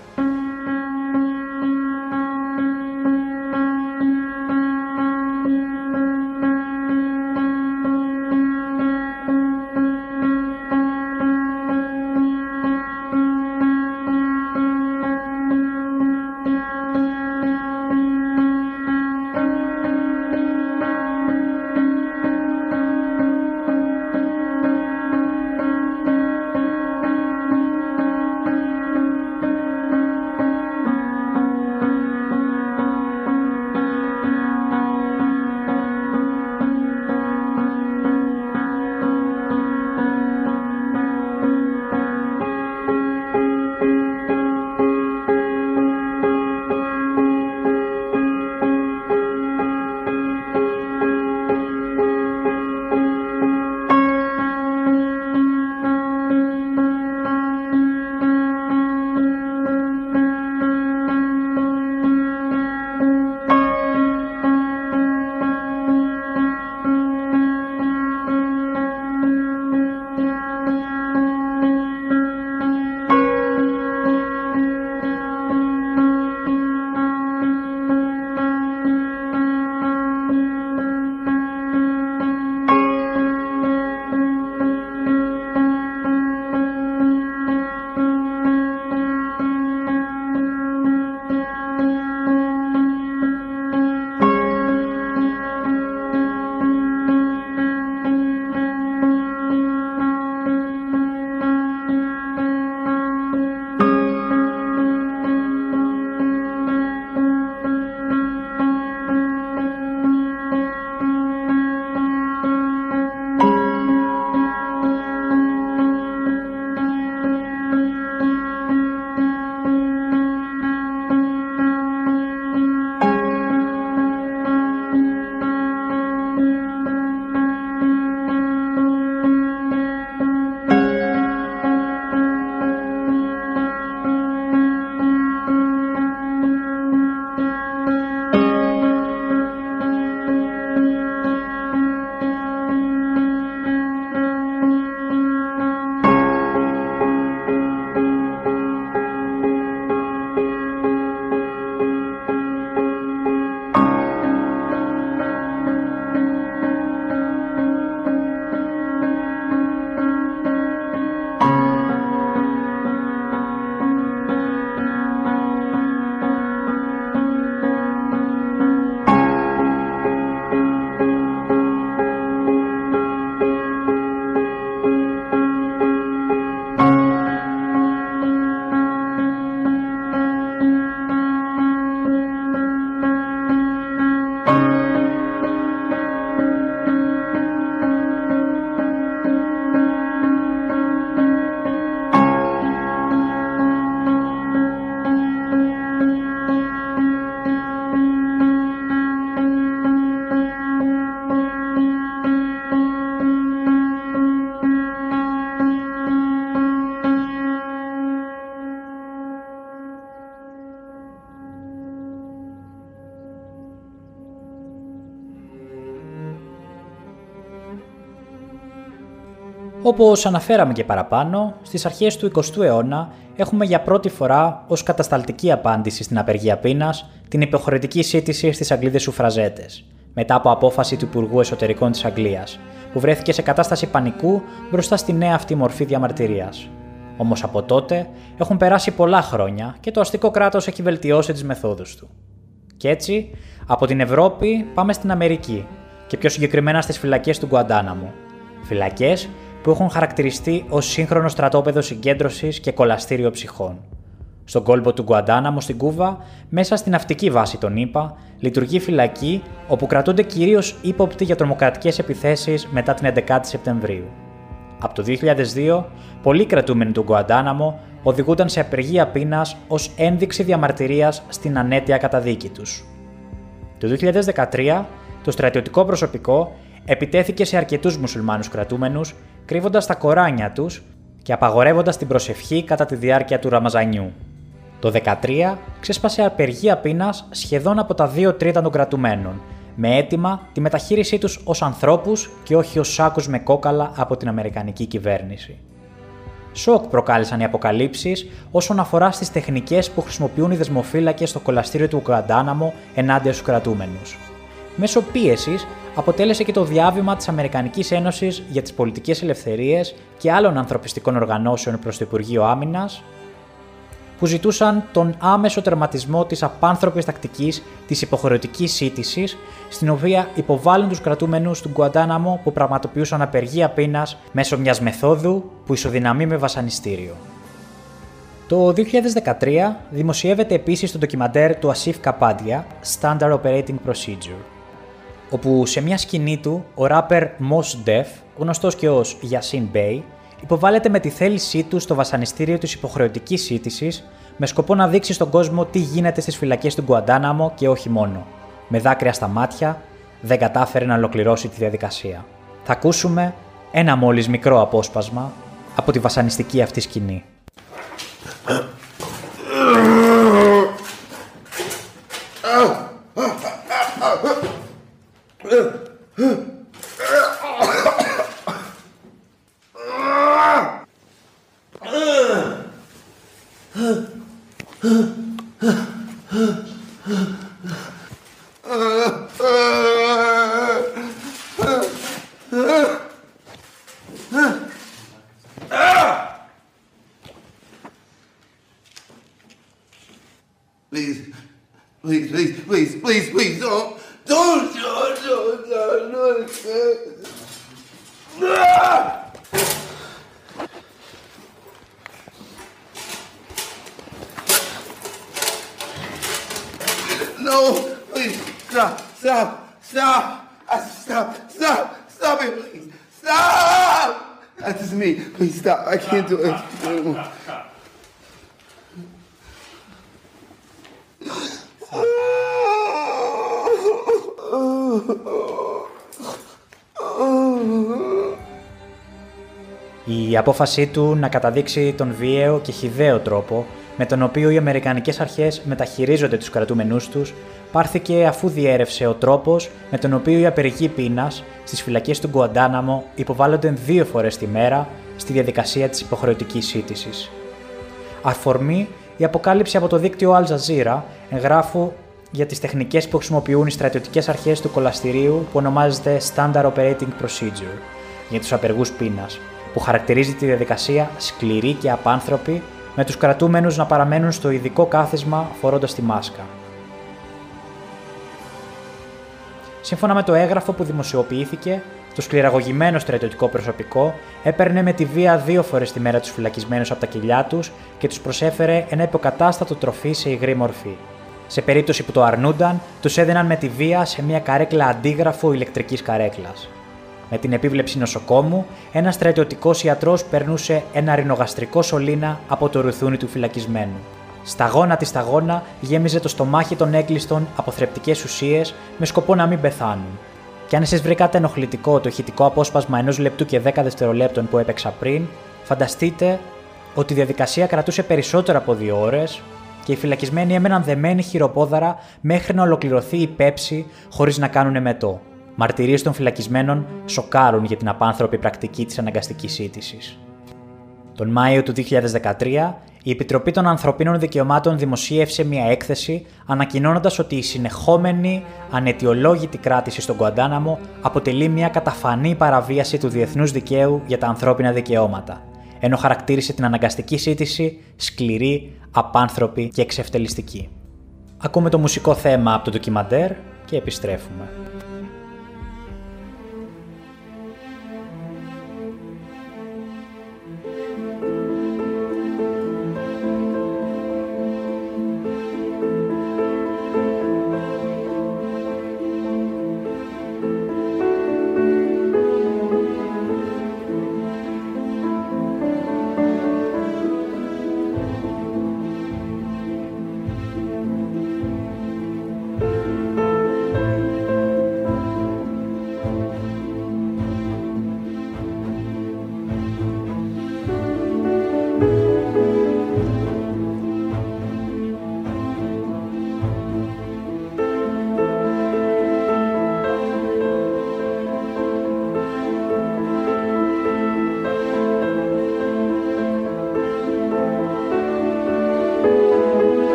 Όπως αναφέραμε και παραπάνω, στις αρχές του 20ου αιώνα έχουμε για πρώτη φορά ως κατασταλτική απάντηση στην απεργία πείνας την υποχρεωτική σύντηση στις Αγγλίδες σουφραζέτες, μετά από απόφαση του Υπουργού Εσωτερικών της Αγγλίας, που βρέθηκε σε κατάσταση πανικού μπροστά στη νέα αυτή μορφή διαμαρτυρίας. Όμως από τότε έχουν περάσει πολλά χρόνια και το αστικό κράτος έχει βελτιώσει τις μεθόδους του. Και έτσι, από την Ευρώπη πάμε στην Αμερική και πιο συγκεκριμένα στις φυλακές του Γκουαντάναμου. Φυλακές που έχουν χαρακτηριστεί ως σύγχρονο στρατόπεδο συγκέντρωσης και κολαστήριο ψυχών. Στον κόλπο του Γκουαντάναμου στην Κούβα, μέσα στην ναυτική βάση των ΗΠΑ, λειτουργεί φυλακή όπου κρατούνται κυρίως ύποπτοι για τρομοκρατικές επιθέσεις μετά την 11η Σεπτεμβρίου. Από το 2002, πολλοί κρατούμενοι του Γκουαντάναμο οδηγούνταν σε απεργία πείνας ως ένδειξη διαμαρτυρίας στην ανέτεια καταδίκη τους. Το 2013, το στρατιωτικό προσωπικό επιτέθηκε σε αρκετούς μουσουλμάνους κρατούμενους, κρύβοντας τα κοράνια τους και απαγορεύοντας την προσευχή κατά τη διάρκεια του Ραμαζανιού. Το 2013 ξέσπασε απεργία πείνα σχεδόν από τα 2 τρίτα των κρατουμένων, με αίτημα τη μεταχείρισή τους ως ανθρώπους και όχι ως σάκους με κόκαλα από την Αμερικανική κυβέρνηση. Σοκ προκάλεσαν οι αποκαλύψεις όσον αφορά στις τεχνικές που χρησιμοποιούν οι δεσμοφύλακες στο κολαστήριο του Γκαντάναμο ενάντια στους κρατούμενους. Μέσω πίεσης αποτέλεσε και το διάβημα της Αμερικανικής Ένωσης για τις Πολιτικές Ελευθερίες και άλλων ανθρωπιστικών οργανώσεων προς το Υπουργείο Άμυνας, που ζητούσαν τον άμεσο τερματισμό της απάνθρωπης τακτικής της υποχρεωτικής σύντησης, στην οποία υποβάλλουν τους κρατούμενους του Γκουαντάναμο που πραγματοποιούσαν απεργία πείνας μέσω μιας μεθόδου που ισοδυναμεί με βασανιστήριο. Το 2013 δημοσιεύεται επίσης το ντοκιμαντέρ του Ασίφ Καπάντια, Standard Operating Procedure, όπου σε μια σκηνή του ο ράπερ Mos Def, γνωστός και ως Yasin Bey, υποβάλλεται με τη θέλησή του στο βασανιστήριο της υποχρεωτικής σύντησης με σκοπό να δείξει στον κόσμο τι γίνεται στις φυλακές του Γκουαντάναμο και όχι μόνο. Με δάκρυα στα μάτια, δεν κατάφερε να ολοκληρώσει τη διαδικασία. Θα ακούσουμε ένα μόλις μικρό απόσπασμα από τη βασανιστική αυτή σκηνή. Please, please, please, please, please, please, don't, don't, No, please, stop, stop, stop, Ah, stop, stop, stop it, please, stop! That's just me. Please stop. I can't do it. Η απόφασή του να καταδείξει τον βίαιο και χιδαίο τρόπο με τον οποίο οι Αμερικανικές αρχές μεταχειρίζονται τους κρατούμενούς τους πάρθηκε αφού διέρευσε ο τρόπος με τον οποίο οι απεργοί πείνας στις φυλακές του Γκουαντάναμο υποβάλλονται δύο φορές τη μέρα στη διαδικασία της υποχρεωτικής σύντησης. Αφορμή η αποκάλυψη από το δίκτυο Al Jazeera εγγράφου για τις τεχνικές που χρησιμοποιούν οι στρατιωτικές αρχές του κολαστηρίου που ονομάζεται Standard Operating Procedure για τους απεργούς πείνας, που χαρακτηρίζει τη διαδικασία σκληρή και απάνθρωπη με τους κρατούμενους να παραμένουν στο ειδικό κάθισμα φορώντας τη μάσκα. Σύμφωνα με το έγγραφο που δημοσιοποιήθηκε, το σκληραγωγημένο στρατιωτικό προσωπικό έπαιρνε με τη βία δύο φορές τη μέρα τους φυλακισμένους από τα κοιλιά τους και τους προσέφερε ένα υποκατάστατο τροφή σε υγρή μορφή. Σε περίπτωση που το αρνούνταν, τους έδιναν με τη βία σε μια καρέκλα αντίγραφο ηλεκτρικής καρέκλας. Με την επίβλεψη νοσοκόμου, ένας στρατιωτικός ιατρός περνούσε ένα ρινογαστρικό σωλήνα από το ρουθούνι του φυλακισμένου. Σταγόνα της σταγόνα γέμιζε το στομάχι των έκλειστων από θρεπτικές ουσίες με σκοπό να μην πεθάνουν. Και αν εσείς βρήκατε ενοχλητικό το ηχητικό απόσπασμα ενός λεπτού και 10 δευτερολέπτων που έπαιξα πριν, φανταστείτε ότι η διαδικασία κρατούσε περισσότερο από δύο ώρες και οι φυλακισμένοι έμεναν δεμένοι χειροπόδαρα μέχρι να ολοκληρωθεί η πέψη χωρίς να κάνουν μετό. Μαρτυρίες των φυλακισμένων σοκάρουν για την απάνθρωπη πρακτική της αναγκαστικής σύντησης. Τον Μάιο του 2013, η Επιτροπή των Ανθρωπίνων Δικαιωμάτων δημοσίευσε μια έκθεση ανακοινώνοντας ότι η συνεχόμενη ανετιολόγητη κράτηση στον Κουαντάναμο αποτελεί μια καταφανή παραβίαση του διεθνούς δικαίου για τα ανθρώπινα δικαιώματα, ενώ χαρακτήρισε την αναγκαστική σύντηση σκληρή, απάνθρωπη και εξευτελιστική. Ακούμε το μουσικό θέμα από το ντοκιμαντέρ και επιστρέφουμε.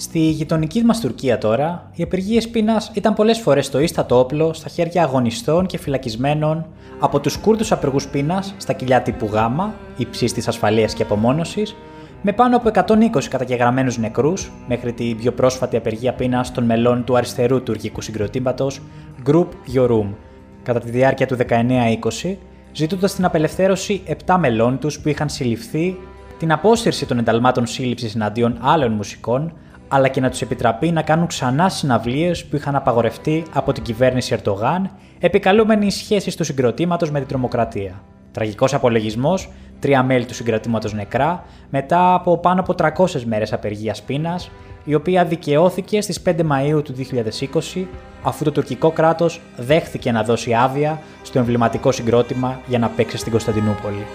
Στη γειτονική μας Τουρκία τώρα, οι απεργίες πείνας ήταν πολλές φορές το ίστατο όπλο στα χέρια αγωνιστών και φυλακισμένων. Από τους Κούρδους απεργούς πείνας στα κοιλιά τύπου Γ, υψής της ασφαλείας και απομόνωσης, με πάνω από 120 καταγεγραμμένους νεκρούς μέχρι την πιο πρόσφατη απεργία πείνας των μελών του αριστερού τουρκικού συγκροτήματος Group Yorum κατά τη διάρκεια του 19-20, ζητώντα την απελευθέρωση 7 μελών τους που είχαν συλληφθεί, την απόσυρση των ενταλμάτων σύλληψης εναντίον άλλων μουσικών, αλλά και να τους επιτραπεί να κάνουν ξανά συναυλίες που είχαν απαγορευτεί από την κυβέρνηση Ερντογάν, επικαλούμενοι σχέσεις του συγκροτήματος με την τρομοκρατία. Τραγικός απολογισμός, τρία μέλη του συγκροτήματο νεκρά, μετά από πάνω από 300 μέρες απεργίας πείνας, η οποία δικαιώθηκε στις 5 Μαου του 2020, αφού το τουρκικό κράτος δέχθηκε να δώσει άδεια στο εμβληματικό συγκρότημα για να παίξει στην Κωνσταντινούπολη.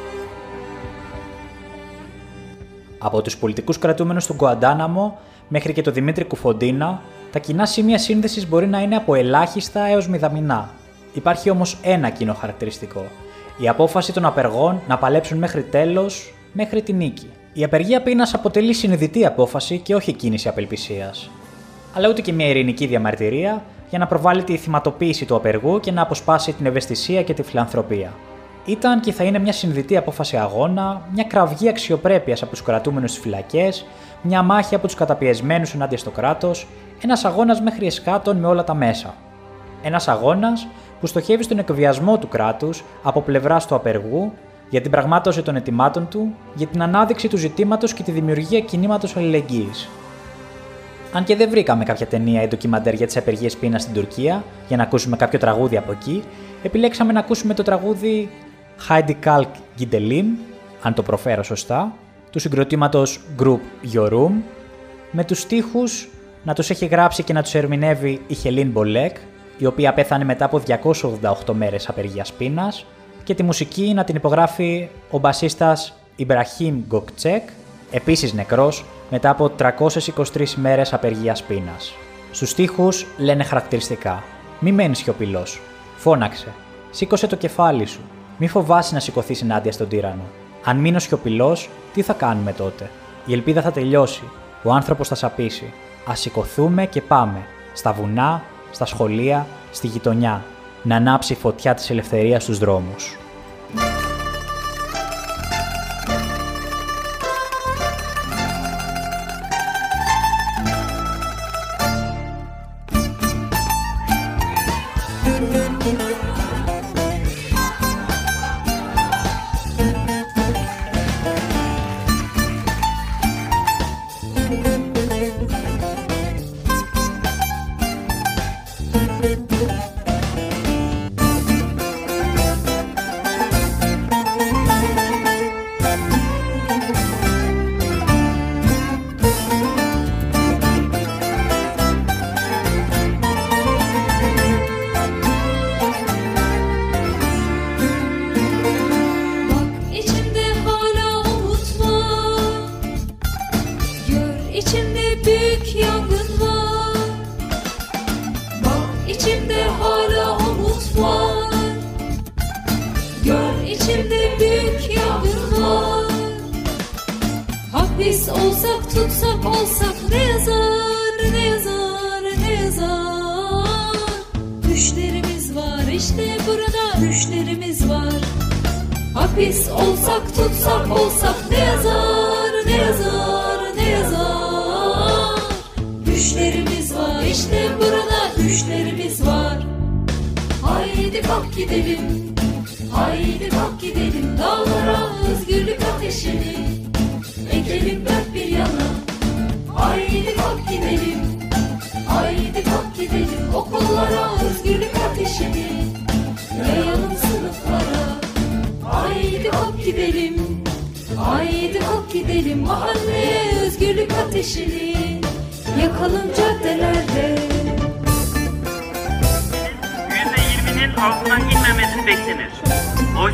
Από τους πολιτικούς κρατούμενους του Γκουαντάναμο μέχρι και το Δημήτρη Κουφοντίνα, τα κοινά σημεία σύνδεσης μπορεί να είναι από ελάχιστα έως μηδαμινά. Υπάρχει όμως ένα κοινό χαρακτηριστικό. Η απόφαση των απεργών να παλέψουν μέχρι τέλος, μέχρι τη νίκη. Η απεργία πείνας αποτελεί συνειδητή απόφαση και όχι κίνηση απελπισίας. Αλλά ούτε και μια ειρηνική διαμαρτυρία για να προβάλλει τη θυματοποίηση του απεργού και να αποσπάσει την ευαισθησία και τη φιλανθρωπία. Ήταν και θα είναι μια συνειδητή απόφαση αγώνα, μια κραυγή αξιοπρέπειας από τους κρατούμενους στις φυλακές, μια μάχη από τους καταπιεσμένους ενάντια στο κράτος, ένας αγώνας μέχρι εσκάτων με όλα τα μέσα. Ένας αγώνας που στοχεύει στον εκβιασμό του κράτους από πλευράς του απεργού για την πραγμάτωση των ετοιμάτων του, για την ανάδειξη του ζητήματος και τη δημιουργία κινήματος αλληλεγγύης. Αν και δεν βρήκαμε κάποια ταινία ή ντοκιμαντέρ για τις απεργίες πείνα στην Τουρκία, για να ακούσουμε κάποιο τραγούδι από εκεί, επιλέξαμε να ακούσουμε το τραγούδι Haydi Kalk Gidelim, αν το προφέρω σωστά, του συγκροτήματος Grup Yorum, με τους στίχους να τους έχει γράψει και να τους ερμηνεύει η Χελίν Μπολέκ, η οποία πέθανε μετά από 288 μέρες απεργίας πείνας, και τη μουσική να την υπογράφει ο μπασίστας Ιμπραχήμ Γκοκτσέκ, επίσης νεκρός μετά από 323 μέρες απεργίας πείνας. Στους στίχους λένε χαρακτηριστικά «Μη μένεις σιωπηλός, φώναξε, σήκωσε το κεφάλι σου, μη φοβάσαι να σηκωθείς ενάντια στον τύρανο. Αν μείνω σιωπηλός, τι θα κάνουμε τότε; Η ελπίδα θα τελειώσει. Ο άνθρωπος θα σαπίσει. Α σηκωθούμε και πάμε. Στα βουνά, στα σχολεία, στη γειτονιά. Να ανάψει η φωτιά της ελευθερίας στους δρόμους. all so.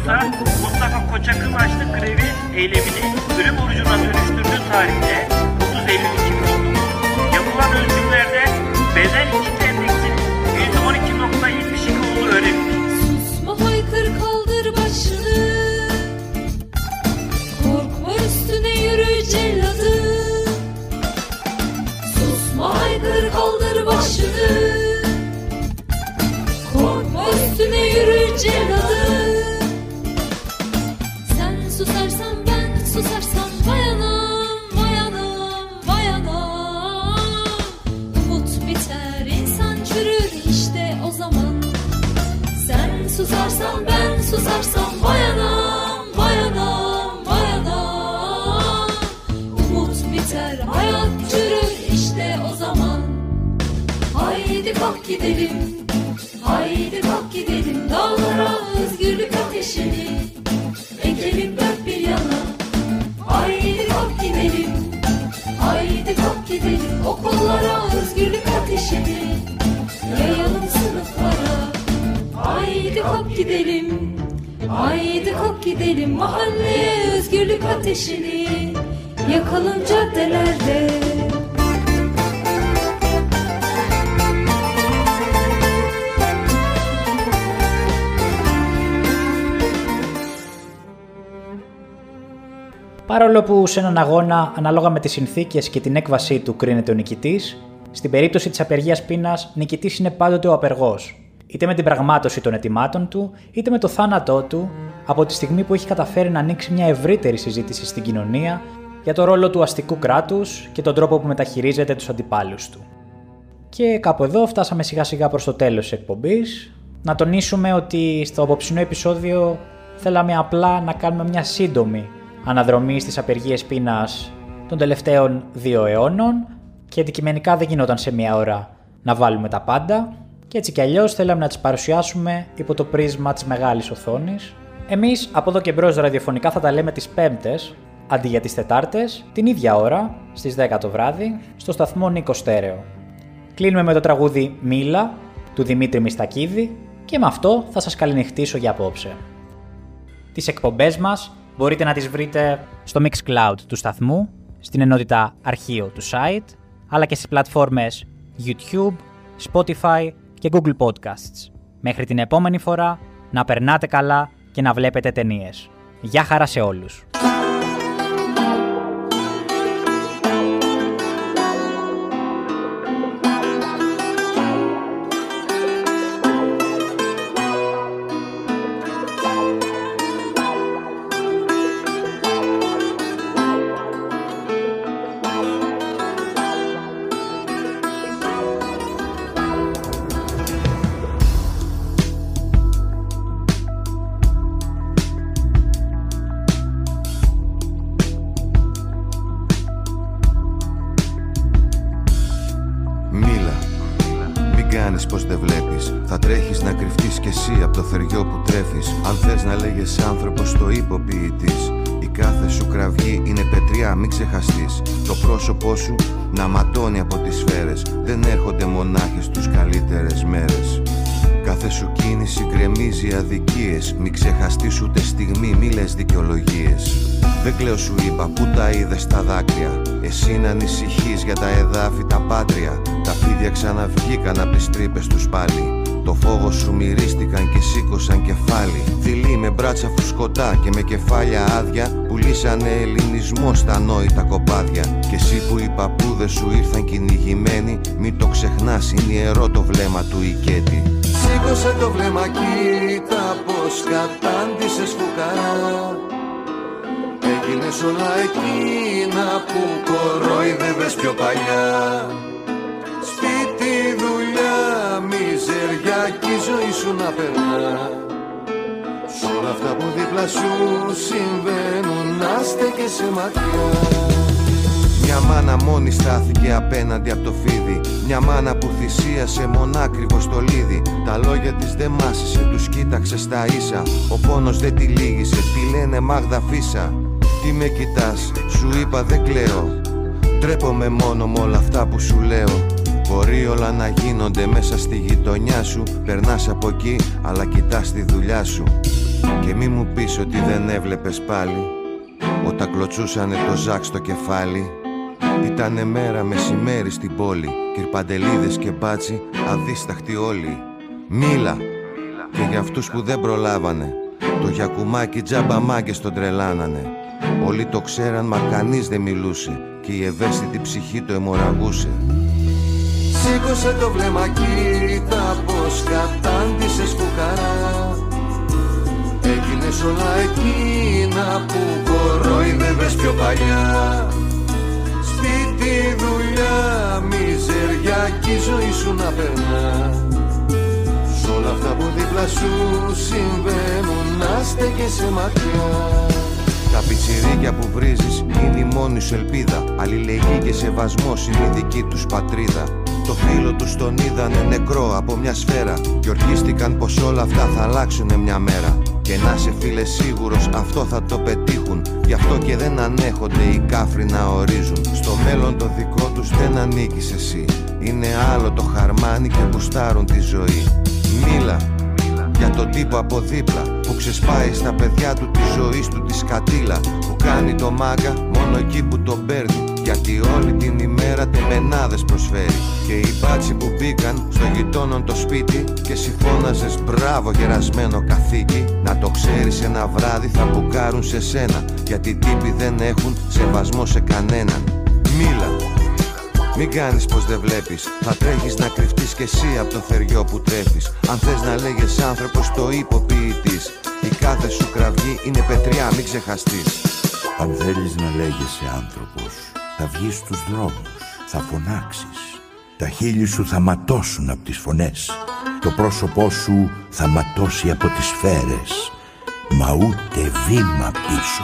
Oysa Mustafa Koçak'ın açtığı grevi eylemini ölüm orucuna dönüştürdüğü tarihte 30 Eylül 2009. Yapılan ölçümlerde beden ikinci Haydi kalk gidelim mahalleye özgürlük ateşini Yakalın caddelerde Παρόλο που σε έναν αγώνα, ανάλογα με τις συνθήκες και την έκβασή του, κρίνεται ο νικητής, στην περίπτωση της απεργίας πείνας, νικητής είναι πάντοτε ο απεργός. Είτε με την πραγμάτωση των ετοιμάτων του, είτε με το θάνατό του, από τη στιγμή που έχει καταφέρει να ανοίξει μια ευρύτερη συζήτηση στην κοινωνία για το ρόλο του αστικού κράτους και τον τρόπο που μεταχειρίζεται τους αντιπάλους του. Και κάπου εδώ φτάσαμε σιγά σιγά προς το τέλος της εκπομπής. Να τονίσουμε ότι στο απόψινό επεισόδιο θέλαμε απλά να κάνουμε μια σύντομη αναδρομή στις απεργίες πείνας των τελευταίων δύο αιώνων και αντικειμενικά δεν γινόταν σε μία ώρα να βάλουμε τα πάντα και έτσι κι αλλιώς θέλαμε να τις παρουσιάσουμε υπό το πρίσμα της μεγάλης οθόνης. Εμείς από εδώ και μπρος ραδιοφωνικά θα τα λέμε τις Πέμπτες αντί για τις Τετάρτες την ίδια ώρα στις 10 το βράδυ στο σταθμό Νίκο Στέρεο. Κλείνουμε με το τραγούδι «Μίλα» του Δημήτρη Μιστακίδη και με αυτό θα σας καληνυχτήσω για απόψε. Τις εκπομπές μας μπορείτε να τις βρείτε στο Mixcloud του σταθμού, στην ενότητα αρχείο του site, αλλά και στις πλατφόρμες YouTube, Spotify και Google Podcasts. Μέχρι την επόμενη φορά, να περνάτε καλά και να βλέπετε ταινίες. Γεια χαρά σε όλους! Που τρέφεις Αν θες να λέγεσαι άνθρωπος το υποποιητής Η κάθε σου κραυγή είναι πετριά, μην ξεχαστείς. Το πρόσωπό σου να ματώνει από τις σφαίρες. Δεν έρχονται μονάχοι στους καλύτερες μέρες. Κάθε σου κίνηση γκρεμίζει αδικίες. Μην ξεχαστείς ούτε στιγμή, μη λες δικαιολογίες. Δεν κλαίω σου είπα που τα είδες τα δάκρυα. Εσύ να ανησυχείς για τα εδάφη τα πάτρια. Τα φίδια ξαναβγήκαν από τις τρύπες τους πάλι το φόβο σου μυρίστηκαν και σήκωσαν κεφάλι. Δειλοί με μπράτσα φουσκωτά και με κεφάλια άδεια Πουλήσανε ελληνισμό στα νόητα κοπάδια. Και εσύ που οι παππούδες σου ήρθαν κυνηγημένοι Μην το ξεχνάς είναι ιερό το βλέμμα του οικέτη Σήκωσε το βλέμμα κοίτα πως κατάντησες φουκαρά Έγινες όλα εκείνα που κορόιδευες πιο παλιά. Σπίτι, δουλειά, μιζεριά κι η ζωή σου να περνά. Σ' όλα αυτά που δίπλα σου συμβαίνουν να στέκεσαι μακριά. Μια μάνα μόνη στάθηκε απέναντι από το φίδι. Μια μάνα που θυσίασε μονάκριβο στο λίδι. Τα λόγια της δεν μάσησε, τους κοίταξε στα ίσα. Ο πόνος δεν τη λύγησε, τη λένε Μάγδα Φίσα. Τι με κοιτάς, σου είπα δεν κλαίω. Τρέπομαι μόνο με όλα αυτά που σου λέω Μπορεί όλα να γίνονται μέσα στη γειτονιά σου. Περνάς από εκεί αλλά κοιτάς τη δουλειά σου. Και μη μου πεις ότι δεν έβλεπες πάλι Όταν κλωτσούσανε το ζάκ στο κεφάλι. Ήτανε μέρα μεσημέρι στην πόλη Κυρπαντελίδες και μπάτσι αδίσταχτοι όλοι. Μίλα. Και για αυτούς που δεν προλάβανε Το γιακουμάκι τζάμπα μάγκες τον τρελάνανε. Όλοι το ξέραν μα κανείς δεν μιλούσε. Και η ευαίσθητη ψυχή το αιμορραγούσε Σήκωσε το βλέμμα κοίτα πως κατάντησες φουκαρά. Έγινες όλα εκείνα που κορόιδευες πιο παλιά. Σπίτι, δουλειά, μιζεριά κι η ζωή σου να περνά. Σ' όλα αυτά που δίπλα σου συμβαίνουν να στέκεσαι μακριά. Τα πιτσιρίκια που βρίζεις είναι η μόνη σου ελπίδα. Αλληλεγγύη και σεβασμός είναι η δική τους πατρίδα Το φίλο τους τον είδανε νεκρό από μια σφαίρα Και ορκίστηκαν πως όλα αυτά θα αλλάξουνε μια μέρα Και να σε φίλε σίγουρος αυτό θα το πετύχουν Γι' αυτό και δεν ανέχονται οι κάφροι να ορίζουν Στο μέλλον το δικό τους δεν ανήκεις εσύ Είναι άλλο το χαρμάνι και γουστάρουν τη ζωή Μίλα Για τον τύπο από δίπλα που ξεσπάει στα παιδιά του τη ζωή του τη σκατήλα. Που κάνει το μάγκα μόνο εκεί που τον παίρνει. Γιατί όλη την ημέρα τεμενάδες προσφέρει. Και οι μπάτσοι που μπήκαν στο γειτόνον το σπίτι και συμφώναζες μπράβο γερασμένο καθήκη. Να το ξέρεις ένα βράδυ θα μπουκάρουν σε σένα. Γιατί οι τύποι δεν έχουν σεβασμό σε κανέναν. Μίλα, μην κάνεις πως δεν βλέπεις Θα τρέχεις να κρυφτείς κι εσύ από το θεριό που τρέφεις Αν θες να λέγες άνθρωπος το υποποιητής Η κάθε σου κραυγή είναι πετριά μην ξεχαστείς Αν θέλεις να λέγεσαι άνθρωπος Θα βγεις στους δρόμους Θα φωνάξεις. Τα χείλη σου θα ματώσουν από τις φωνές. Το πρόσωπό σου θα ματώσει από τις σφαίρες. Μα ούτε βήμα πίσω